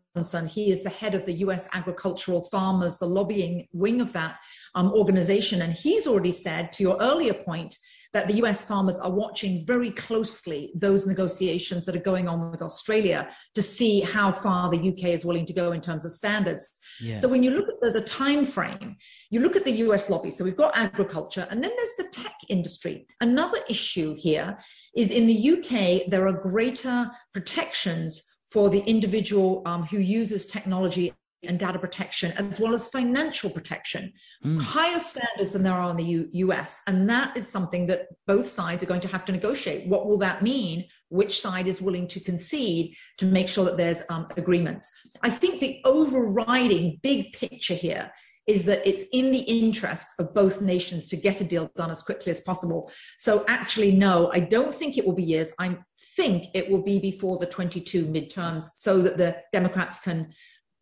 he is the head of the US Agricultural Farmers, the lobbying wing of that um, organization. And he's already said, to your earlier point, that the US farmers are watching very closely those negotiations that are going on with Australia to see how far the UK is willing to go in terms of standards. Yes. So when you look at the, the time frame, you look at the US lobby. So we've got agriculture, and then there's the tech industry. Another issue here is in the UK, there are greater protections for the individual um, who uses technology and data protection, as well as financial protection, mm. higher standards than there are in the U- US. And that is something that both sides are going to have to negotiate. What will that mean? Which side is willing to concede to make sure that there's um, agreements? I think the overriding big picture here is that it's in the interest of both nations to get a deal done as quickly as possible. So, actually, no, I don't think it will be years. I think it will be before the 22 midterms so that the Democrats can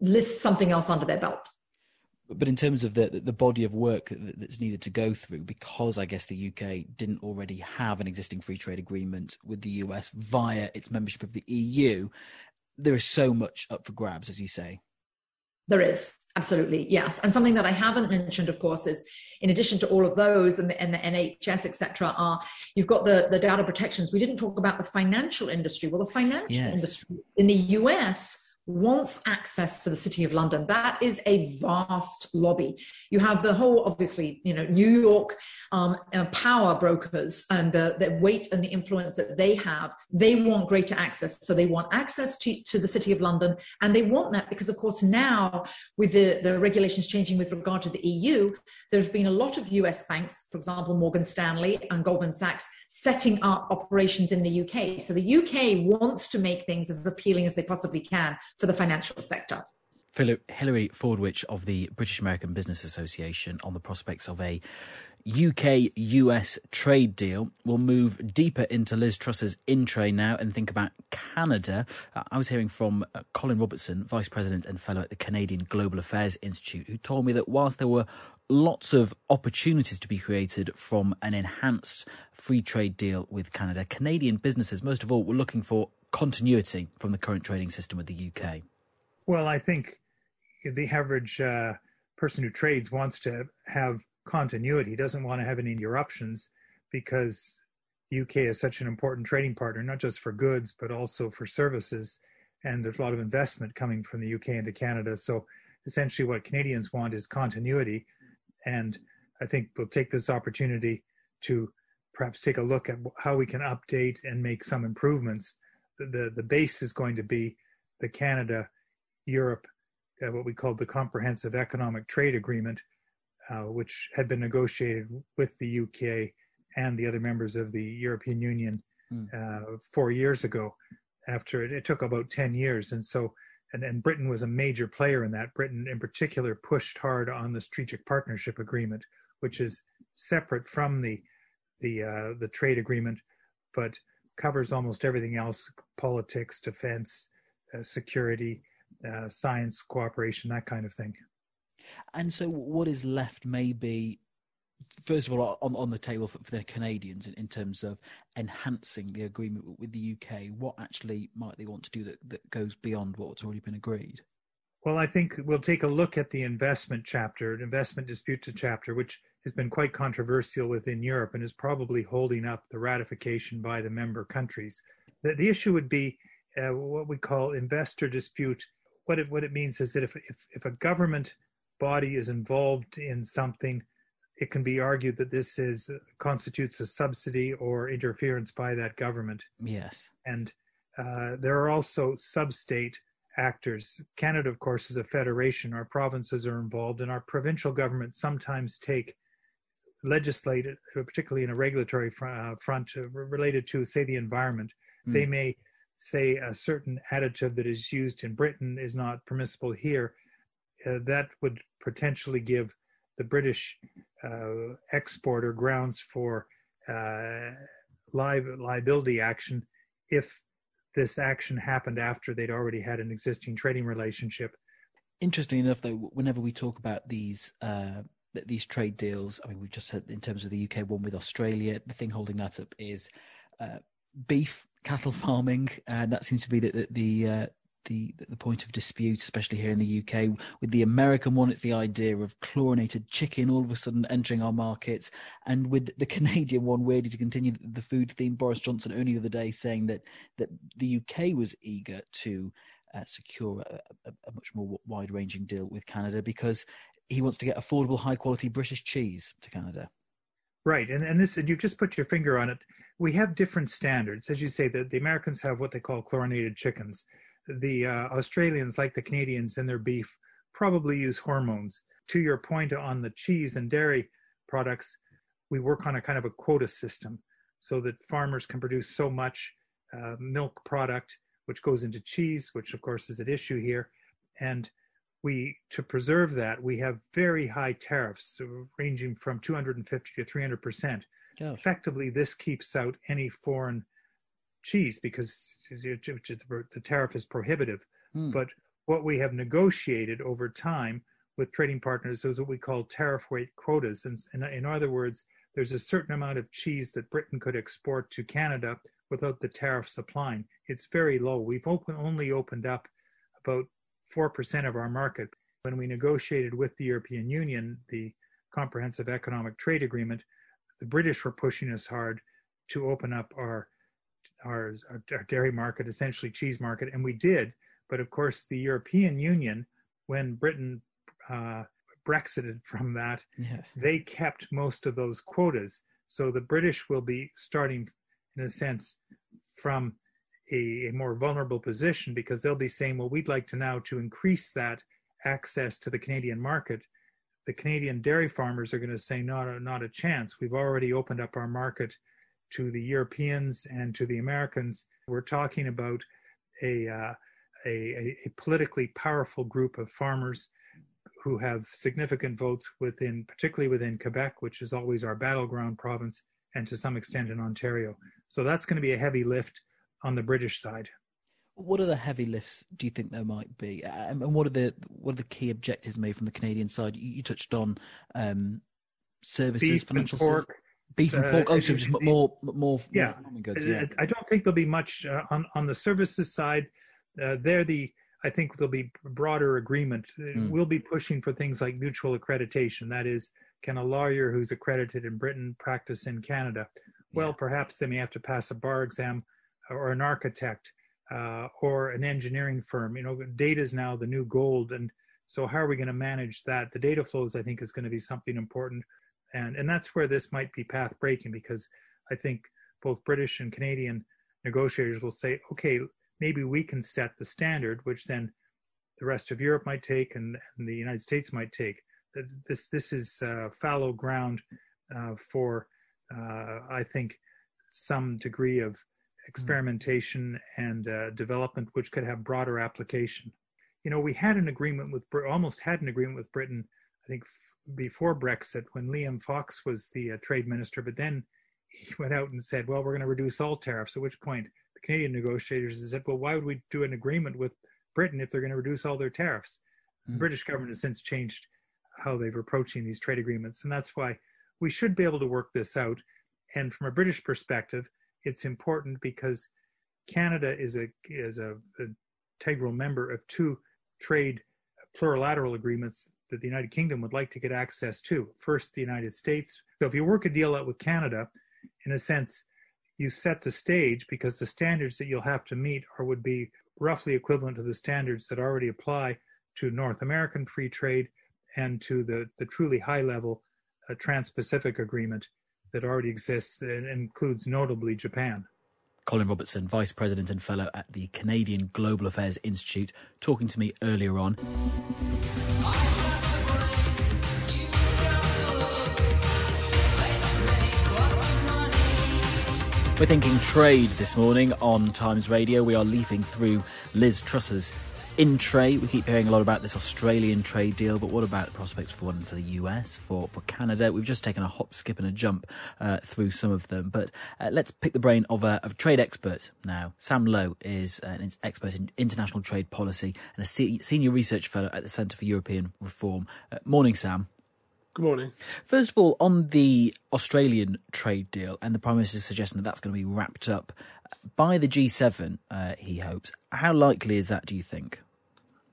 list something else under their belt. But in terms of the the body of work that's needed to go through, because I guess the UK didn't already have an existing free trade agreement with the US via its membership of the EU, there is so much up for grabs, as you say. There is absolutely yes, and something that I haven't mentioned, of course, is in addition to all of those and the, and the NHS, etc. Are you've got the the data protections. We didn't talk about the financial industry. Well, the financial yes. industry in the US wants access to the City of London. That is a vast lobby. You have the whole, obviously, you know, New York um, uh, power brokers and the, the weight and the influence that they have. They want greater access. So they want access to, to the City of London. And they want that because, of course, now with the, the regulations changing with regard to the EU, there's been a lot of US banks, for example, Morgan Stanley and Goldman Sachs, setting up operations in the UK. So the UK wants to make things as appealing as they possibly can for the financial sector. Hilary Fordwich of the British American Business Association on the prospects of a UK US trade deal. We'll move deeper into Liz Truss's in trade now and think about Canada. Uh, I was hearing from uh, Colin Robertson, Vice President and Fellow at the Canadian Global Affairs Institute, who told me that whilst there were lots of opportunities to be created from an enhanced free trade deal with Canada, Canadian businesses, most of all, were looking for continuity from the current trading system with the UK? Well, I think the average uh, person who trades wants to have continuity. He doesn't want to have any interruptions because the UK is such an important trading partner, not just for goods, but also for services. And there's a lot of investment coming from the UK into Canada. So essentially, what Canadians want is continuity. And I think we'll take this opportunity to perhaps take a look at how we can update and make some improvements the, the base is going to be the Canada Europe, uh, what we call the Comprehensive Economic Trade Agreement, uh, which had been negotiated with the UK and the other members of the European Union mm. uh, four years ago. After it, it took about 10 years. And so, and, and Britain was a major player in that. Britain, in particular, pushed hard on the Strategic Partnership Agreement, which is separate from the the uh, the trade agreement, but covers almost everything else politics, defense, uh, security, uh, science, cooperation, that kind of thing. And so, what is left maybe, first of all, on, on the table for, for the Canadians in, in, terms of enhancing the agreement with the UK? What actually might they want to do that, that goes beyond what's already been agreed? Well, I think we'll take a look at the investment chapter, investment dispute chapter, which has been quite controversial within Europe and is probably holding up the ratification by the member countries. The, the issue would be uh, what we call investor dispute. What it, what it means is that if, if, if a government body is involved in something, it can be argued that this is constitutes a subsidy or interference by that government. Yes. And uh, there are also sub-state actors. Canada, of course, is a federation. Our provinces are involved, and our provincial governments sometimes take legislated, particularly in a regulatory uh, front uh, related to, say, the environment. Mm. They may say a certain additive that is used in Britain is not permissible here. Uh, that would potentially give the British uh, exporter grounds for uh, li- liability action if this action happened after they'd already had an existing trading relationship. Interesting enough, though, whenever we talk about these uh, these trade deals. I mean, we've just had in terms of the UK one with Australia. The thing holding that up is uh, beef cattle farming, and that seems to be the the the, uh, the, the point of dispute, especially here in the UK. With the American one, it's the idea of chlorinated chicken all of a sudden entering our markets, and with the Canadian one, weirdly to continue the food theme, Boris Johnson only the other day saying that that the UK was eager to. Uh, secure a, a, a, much more wide-ranging deal with Canada because he wants to get affordable, high quality British cheese to Canada. Right, and and this and you've just put your finger on it. We have different standards, as you say. that the Americans have what they call chlorinated chickens. The uh, Australians, like the Canadians in their beef, probably use hormones. To your point on the cheese and dairy products, we work on a kind of a quota system, so that farmers can produce so much uh, milk product, which goes into cheese, which of course is at issue here, and we to preserve that we have very high tariffs ranging from 250 to 300 percent. Effectively this keeps out any foreign cheese because the tariff is prohibitive hmm. but what we have negotiated over time with trading partners is what we call tariff rate quotas and in other words there's a certain amount of cheese that britain could export to canada without the tariffs applying it's very low we've open, only opened up about 4% of our market. When we negotiated with the European Union the Comprehensive Economic Trade Agreement, the British were pushing us hard to open up our, our, our dairy market, essentially cheese market, and we did. But of course, the European Union, when Britain uh, Brexited from that, yes. they kept most of those quotas. So the British will be starting, in a sense, from a, a, more vulnerable position because they'll be saying, well, we'd like to now to increase that access to the Canadian market. The Canadian dairy farmers are going to say, not a, not a chance. We've already opened up our market to the Europeans and to the Americans. We're talking about a, uh, a, a politically powerful group of farmers who have significant votes within, particularly within Quebec, which is always our battleground province, and to some extent in Ontario. So that's going to be a heavy lift on the British side. What are the heavy lifts do you think there might be, um, and what are the what are the key objectives made from the Canadian side? You, you touched on um, services, beef financial and pork, service, beef and pork. Oh, so just more, more, yeah. more goods. Yeah, I don't think there'll be much uh, on on the services side. Uh, they're the I think there'll be broader agreement. Mm. We'll be pushing for things like mutual accreditation. That is, can a lawyer who's accredited in Britain practice in Canada? Well, Yeah. perhaps they may have to pass a bar exam, or an architect, uh, or an engineering firm. You know, data is now the new gold, and so how are we going to manage that? The data flows, I think, is going to be something important, and and that's where this might be path breaking because I think both British and Canadian negotiators will say, okay, maybe we can set the standard, which then the rest of Europe might take and, and the United States might take. This this is uh, fallow ground uh, for, uh, I think, some degree of experimentation and uh, development, which could have broader application. You know, we had an agreement with almost had an agreement with Britain, I think, before Brexit when Liam Fox was the uh, trade minister, but then he went out and said, "Well, we're going to reduce all tariffs." At which point, the Canadian negotiators said, "Well, why would we do an agreement with Britain if they're going to reduce all their tariffs?" The British government has since changed how they're approaching these trade agreements, and that's why we should be able to work this out. And from a British perspective, it's important because Canada is a is a, a integral member of two trade plurilateral agreements that the United Kingdom would like to get access to. First, the United States. So if you work a deal out with Canada, in a sense, you set the stage because the standards that you'll have to meet are would be roughly equivalent to the standards that already apply to North American free trade and to the, the truly high level uh, Trans-Pacific Agreement that already exists and includes notably Japan. Colin Robertson, Vice President and Fellow at the Canadian Global Affairs Institute, talking to me earlier on. We're thinking trade this morning on Times Radio. We are leafing through Liz Truss's in trade. We keep hearing a lot about this Australian trade deal, but what about the prospects for one for the US, for, for Canada? We've just taken a hop, skip, and a jump uh, through some of them, but uh, let's pick the brain of a, of trade expert now. Sam Lowe is an expert in international trade policy and a se- senior research fellow at the Centre for European Reform. Uh, morning, Sam. Good morning. First of all, on the Australian trade deal and the Prime Minister's suggestion that that's going to be wrapped up by the G7, uh, he hopes. How likely is that, do you think?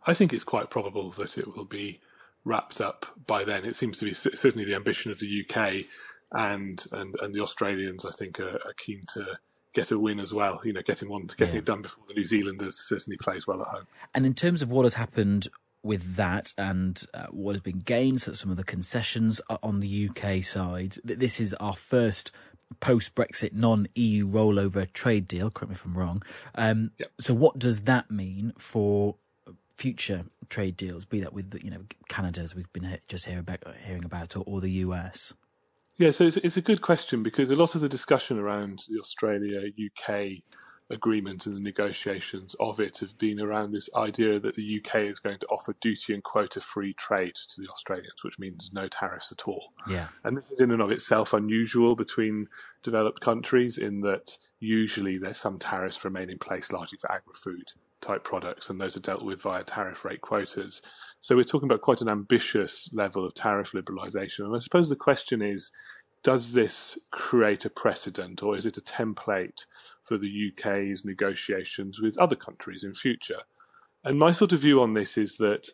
I think it's quite probable that it will be wrapped up by then. It seems to be certainly the ambition of the UK and and, and the Australians. I think are, are keen to get a win as well. You know, getting one, getting Yeah. it done before the New Zealanders certainly plays well at home. And in terms of what has happened with that and uh, what has been gained, so some of the concessions are on the UK side, this is our first post Brexit non EU rollover trade deal. Correct me if I'm wrong. Um, So, what does that mean for future trade deals, be that with you know Canada, as we've been just hear about, hearing about, or, or the US? Yeah, so it's, it's a good question because a lot of the discussion around the Australia UK agreement and the negotiations of it have been around this idea that the UK is going to offer duty and quota free trade to the Australians, which means no tariffs at all. Yeah. And this is in and of itself unusual between developed countries in that usually there's some tariffs remain in place largely for agri-food type products and those are dealt with via tariff rate quotas. So we're talking about quite an ambitious level of tariff liberalisation. And I suppose the question is, does this create a precedent or is it a template for the UK's negotiations with other countries in future? And my sort of view on this is that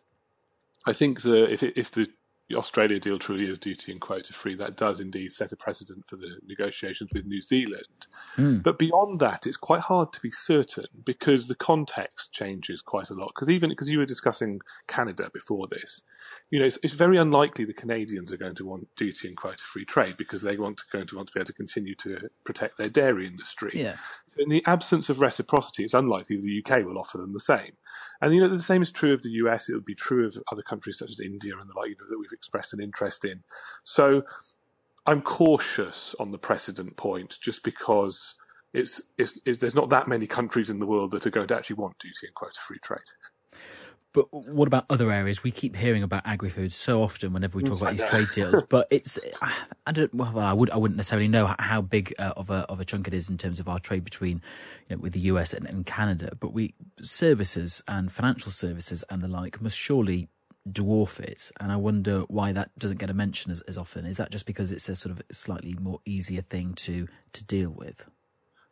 I think the if it, if the the Australia deal truly is duty and quota free, that does indeed set a precedent for the negotiations with New Zealand. Mm. But beyond that, it's quite hard to be certain because the context changes quite a lot. Because even because you were discussing Canada before this, you know, it's, it's, very unlikely the Canadians are going to want duty and quota free trade because they want to, going to want to be able to continue to protect their dairy industry. Yeah. In the absence of reciprocity, it's unlikely the UK will offer them the same. And you know, the same is true of the US. It would be true of other countries such as India and the like, you know, that we've expressed an interest in. So I'm cautious on the precedent point, just because it's, it's, it's there's not that many countries in the world that are going to actually want duty and quota free trade. But what about other areas? We keep hearing about agri-food so often whenever we talk about these trade deals. But it's I don't well I would I wouldn't necessarily know how big uh, of a of a chunk it is in terms of our trade between you know, with the US and, and Canada. But we services and financial services and the like must surely dwarf it. And I wonder why that doesn't get a mention as, as often. Is that just because it's a sort of slightly more easier thing to to deal with?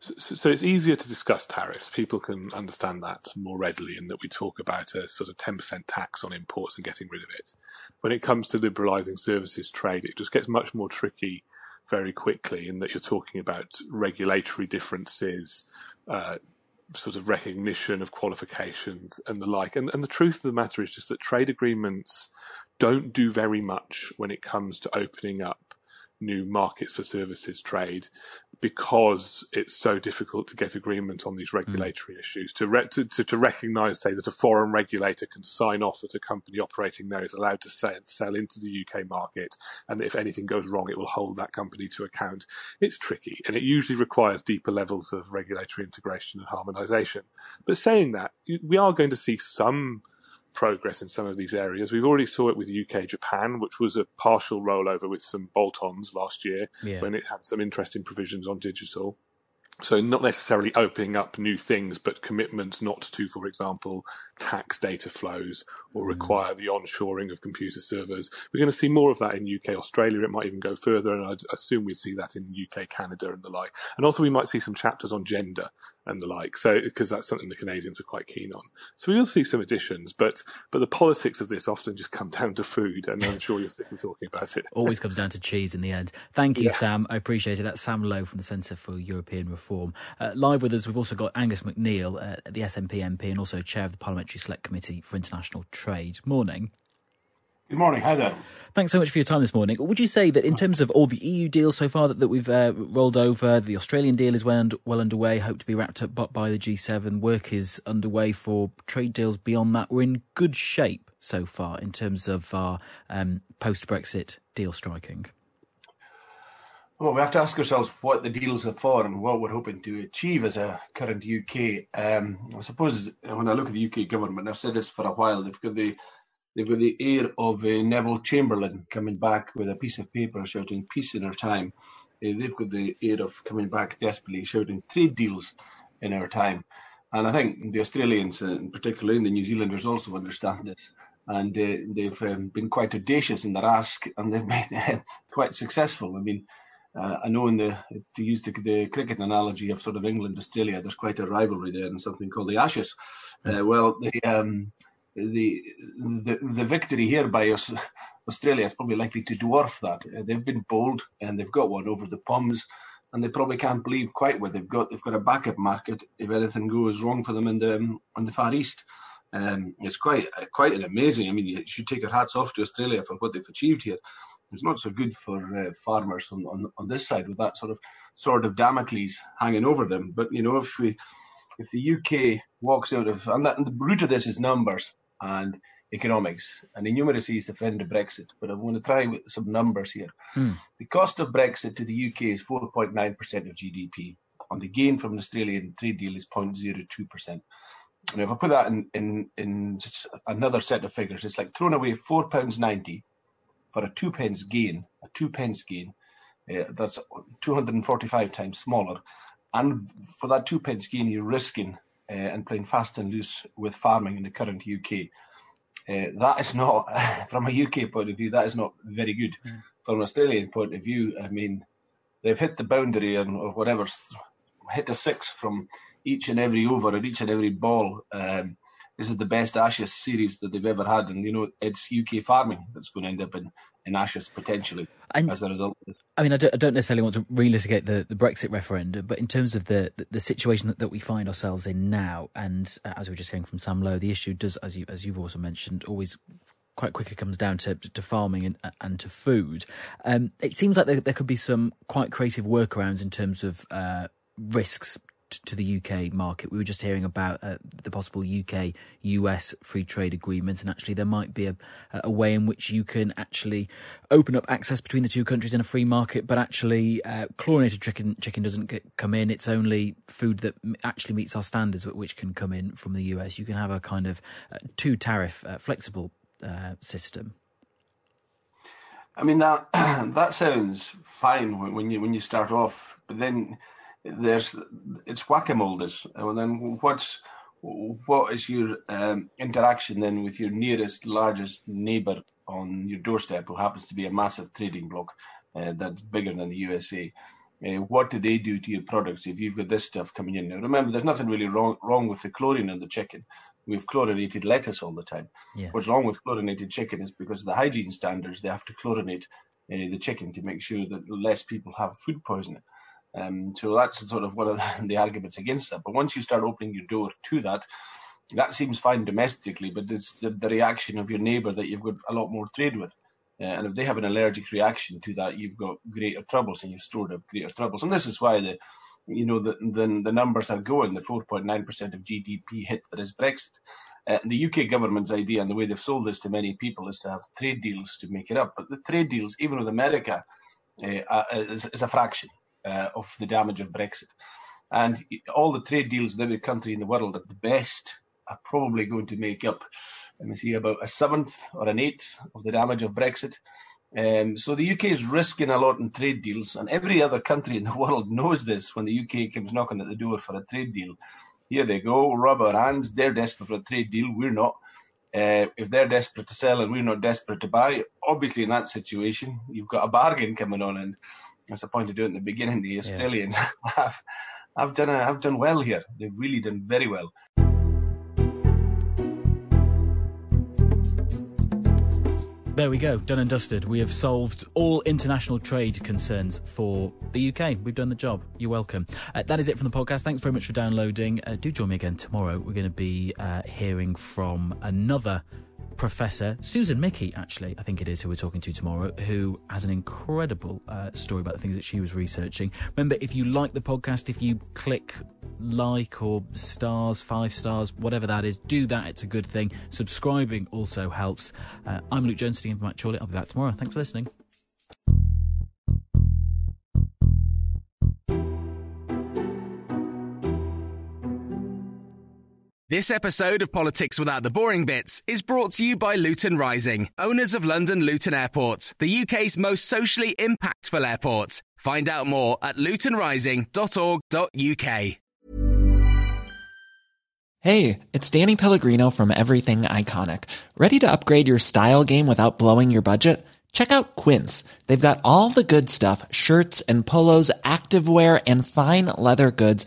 So, so, it's easier to discuss tariffs. People can understand that more readily, and that we talk about a sort of 10% tax on imports and getting rid of it. When it comes to liberalising services trade, it just gets much more tricky very quickly, in that you're talking about regulatory differences, uh, sort of recognition of qualifications, and the like. And, and the truth of the matter is just that trade agreements don't do very much when it comes to opening up new markets for services trade because it's so difficult to get agreement on these hmm. regulatory mm. issues. To, re- to, to, to recognise, say, that a foreign regulator can sign off that a company operating there is allowed to sell, sell into the UK market, and that if anything goes wrong, it will hold that company to account. It's tricky, and it usually requires deeper levels of regulatory integration and harmonisation. But saying that, we are going to see some progress in some of these areas. We've already saw it with UK Japan, which was a partial rollover with some bolt-ons last year yeah. when it had some interesting provisions on digital. So not necessarily opening up new things, but commitments not to, for example, tax data flows or mm. require the onshoring of computer servers. We're going to see more of that in UK, Australia. It might even go further, and I'd assume we see that in UK, Canada, and the like. And also, we might see some chapters on gender and the like. So because that's something the Canadians are quite keen on. So we will see some additions, but but the politics of this often just come down to food, and I'm sure you're sick of talking about it. Always comes down to cheese in the end. Thank you, yeah. Sam. I appreciate it. That's Sam Lowe from the Centre for European Reform. Uh, live with us, we've also got Angus MacNeil, uh, the SNP MP, and also chair of the Parliamentary Select Committee for International Trade. Morning. Good morning. Hi there. Thanks so much for your time this morning. Would you say that in terms of all the EU deals so far that, that we've uh, rolled over, the Australian deal is well, well underway, hope to be wrapped up by the G7, work is underway for trade deals beyond that. We're in good shape so far in terms of our um, post Brexit deal striking. Well, we have to ask ourselves what the deals are for and what we're hoping to achieve as a current UK. Um, I suppose when I look at the UK government, I've said this for a while, they've got the They've got the air of uh, Neville Chamberlain coming back with a piece of paper shouting peace in our time. Uh, they've got the air of coming back desperately shouting trade deals in our time. And I think the Australians, uh, in particular, and the New Zealanders also understand this. And uh, they've um, been quite audacious in their ask, and they've been quite successful. I mean, uh, I know in the to use the, the, cricket analogy of sort of England Australia, there's quite a rivalry there and something called the Ashes. Uh, well, the um, the the the victory here by us, Australia is probably likely to dwarf that. Uh, they've been bold and they've got one over the Poms, and they probably can't believe quite what they've got. They've got a backup market if anything goes wrong for them in the in the Far East. Um, it's quite quite an amazing. I mean, you should take your hats off to Australia for what they've achieved here. It's not so good for uh, farmers on, on on this side with that sort of sword of Damocles hanging over them. But you know, if we if the UK walks out of and, that, and the root of this is numbers and economics. And the numeracy is the friend of Brexit. But I'm going to try with some numbers here. Mm. The cost of Brexit to the UK is 4.9% of GDP, and the gain from the Australian trade deal is 0.02%. And if I put that in, in, in just another set of figures, it's like throwing away £4.90 for a two pence gain, a two pence gain. Uh, that's 245 times smaller. And for that two pence gain, you're risking uh, and playing fast and loose with farming in the current UK. Uh, that is not, from a UK point of view, that is not very good. Mm. From an Australian point of view, I mean, they've hit the boundary and or whatever, hit a six from each and every over and each and every ball. Um, this is the best Ashes series that they've ever had, and you know it's UK farming that's going to end up in, in Ashes potentially and, as a result. I mean, I don't, I don't necessarily want to relitigate the, the Brexit referendum, but in terms of the the, the situation that, that, we find ourselves in now, and uh, as we were just hearing from Sam Lowe, the issue does, as you as you've also mentioned, always quite quickly comes down to, to farming and, and to food. Um, it seems like there, there, could be some quite creative workarounds in terms of uh, risks to the UK market. We were just hearing about uh, the possible UK US free trade agreement, and actually, there might be a, a, way in which you can actually open up access between the two countries in a free market, but actually, uh, chlorinated chicken, chicken doesn't get, come in. It's only food that actually meets our standards, which can come in from the US. You can have a kind of uh, two tariff uh, flexible uh, system. I mean that that sounds fine when, when you when you start off, but then there's it's whack-a-mole this. and then what's what is your um, interaction then with your nearest largest neighbor on your doorstep who happens to be a massive trading bloc uh, that's bigger than the USA uh, what do they do to your products if you've got this stuff coming in? Now remember there's nothing really wrong wrong with the chlorine in the chicken. We've chlorinated lettuce all the time. What's wrong with chlorinated chicken is because of the hygiene standards they have to chlorinate uh, the chicken to make sure that less people have food poisoning um, so that's sort of one of the, arguments against that. But once you start opening your door to that, that seems fine domestically, but it's the, the reaction of your neighbour that you've got a lot more trade with. Uh, and if they have an allergic reaction to that, you've got greater troubles and you've stored up greater troubles. And this is why the, you know, the the, the numbers are going. The 4.9% of GDP hit that is Brexit. Uh, the UK government's idea and the way they've sold this to many people is to have trade deals to make it up. But the trade deals, even with America, uh, is, is a fraction uh, of the damage of Brexit. And all the trade deals with every country in the world at the best are probably going to make up, let me see, about a seventh or an eighth of the damage of Brexit. Um, so the UK is risking a lot in trade deals, and every other country in the world knows this when the UK comes knocking at the door for a trade deal. Here they go, rub our hands. They're desperate for a trade deal. We're not. Uh, if they're desperate to sell and we're not desperate to buy, obviously in that situation, you've got a bargain coming on, and that's the point to do it in the beginning. The Australians yeah. have have done a, have done well here. They've really done very well. There we go, done and dusted. We have solved all international trade concerns for the UK. We've done the job. You're welcome. Uh, that is it from the podcast. Thanks very much for downloading. Uh, do join me again tomorrow. We're going to be uh, hearing from another Professor Susan Michie, actually, I think it is who we're talking to tomorrow, who has an incredible uh, story about the things that she was researching. Remember, if you like the podcast, if you click like or stars, five stars, whatever that is, do that. It's a good thing. Subscribing also helps. Uh, I'm Luke Jones, sitting in for Matt Chorley. I'll be back tomorrow. Thanks for listening. This episode of Politics Without the Boring Bits is brought to you by Luton Rising, owners of London Luton Airport, the UK's most socially impactful airport. Find out more at lutonrising.org.uk. Hey, it's Danny Pellegrino from Everything Iconic. Ready to upgrade your style game without blowing your budget? Check out Quince. They've got all the good stuff shirts and polos, activewear, and fine leather goods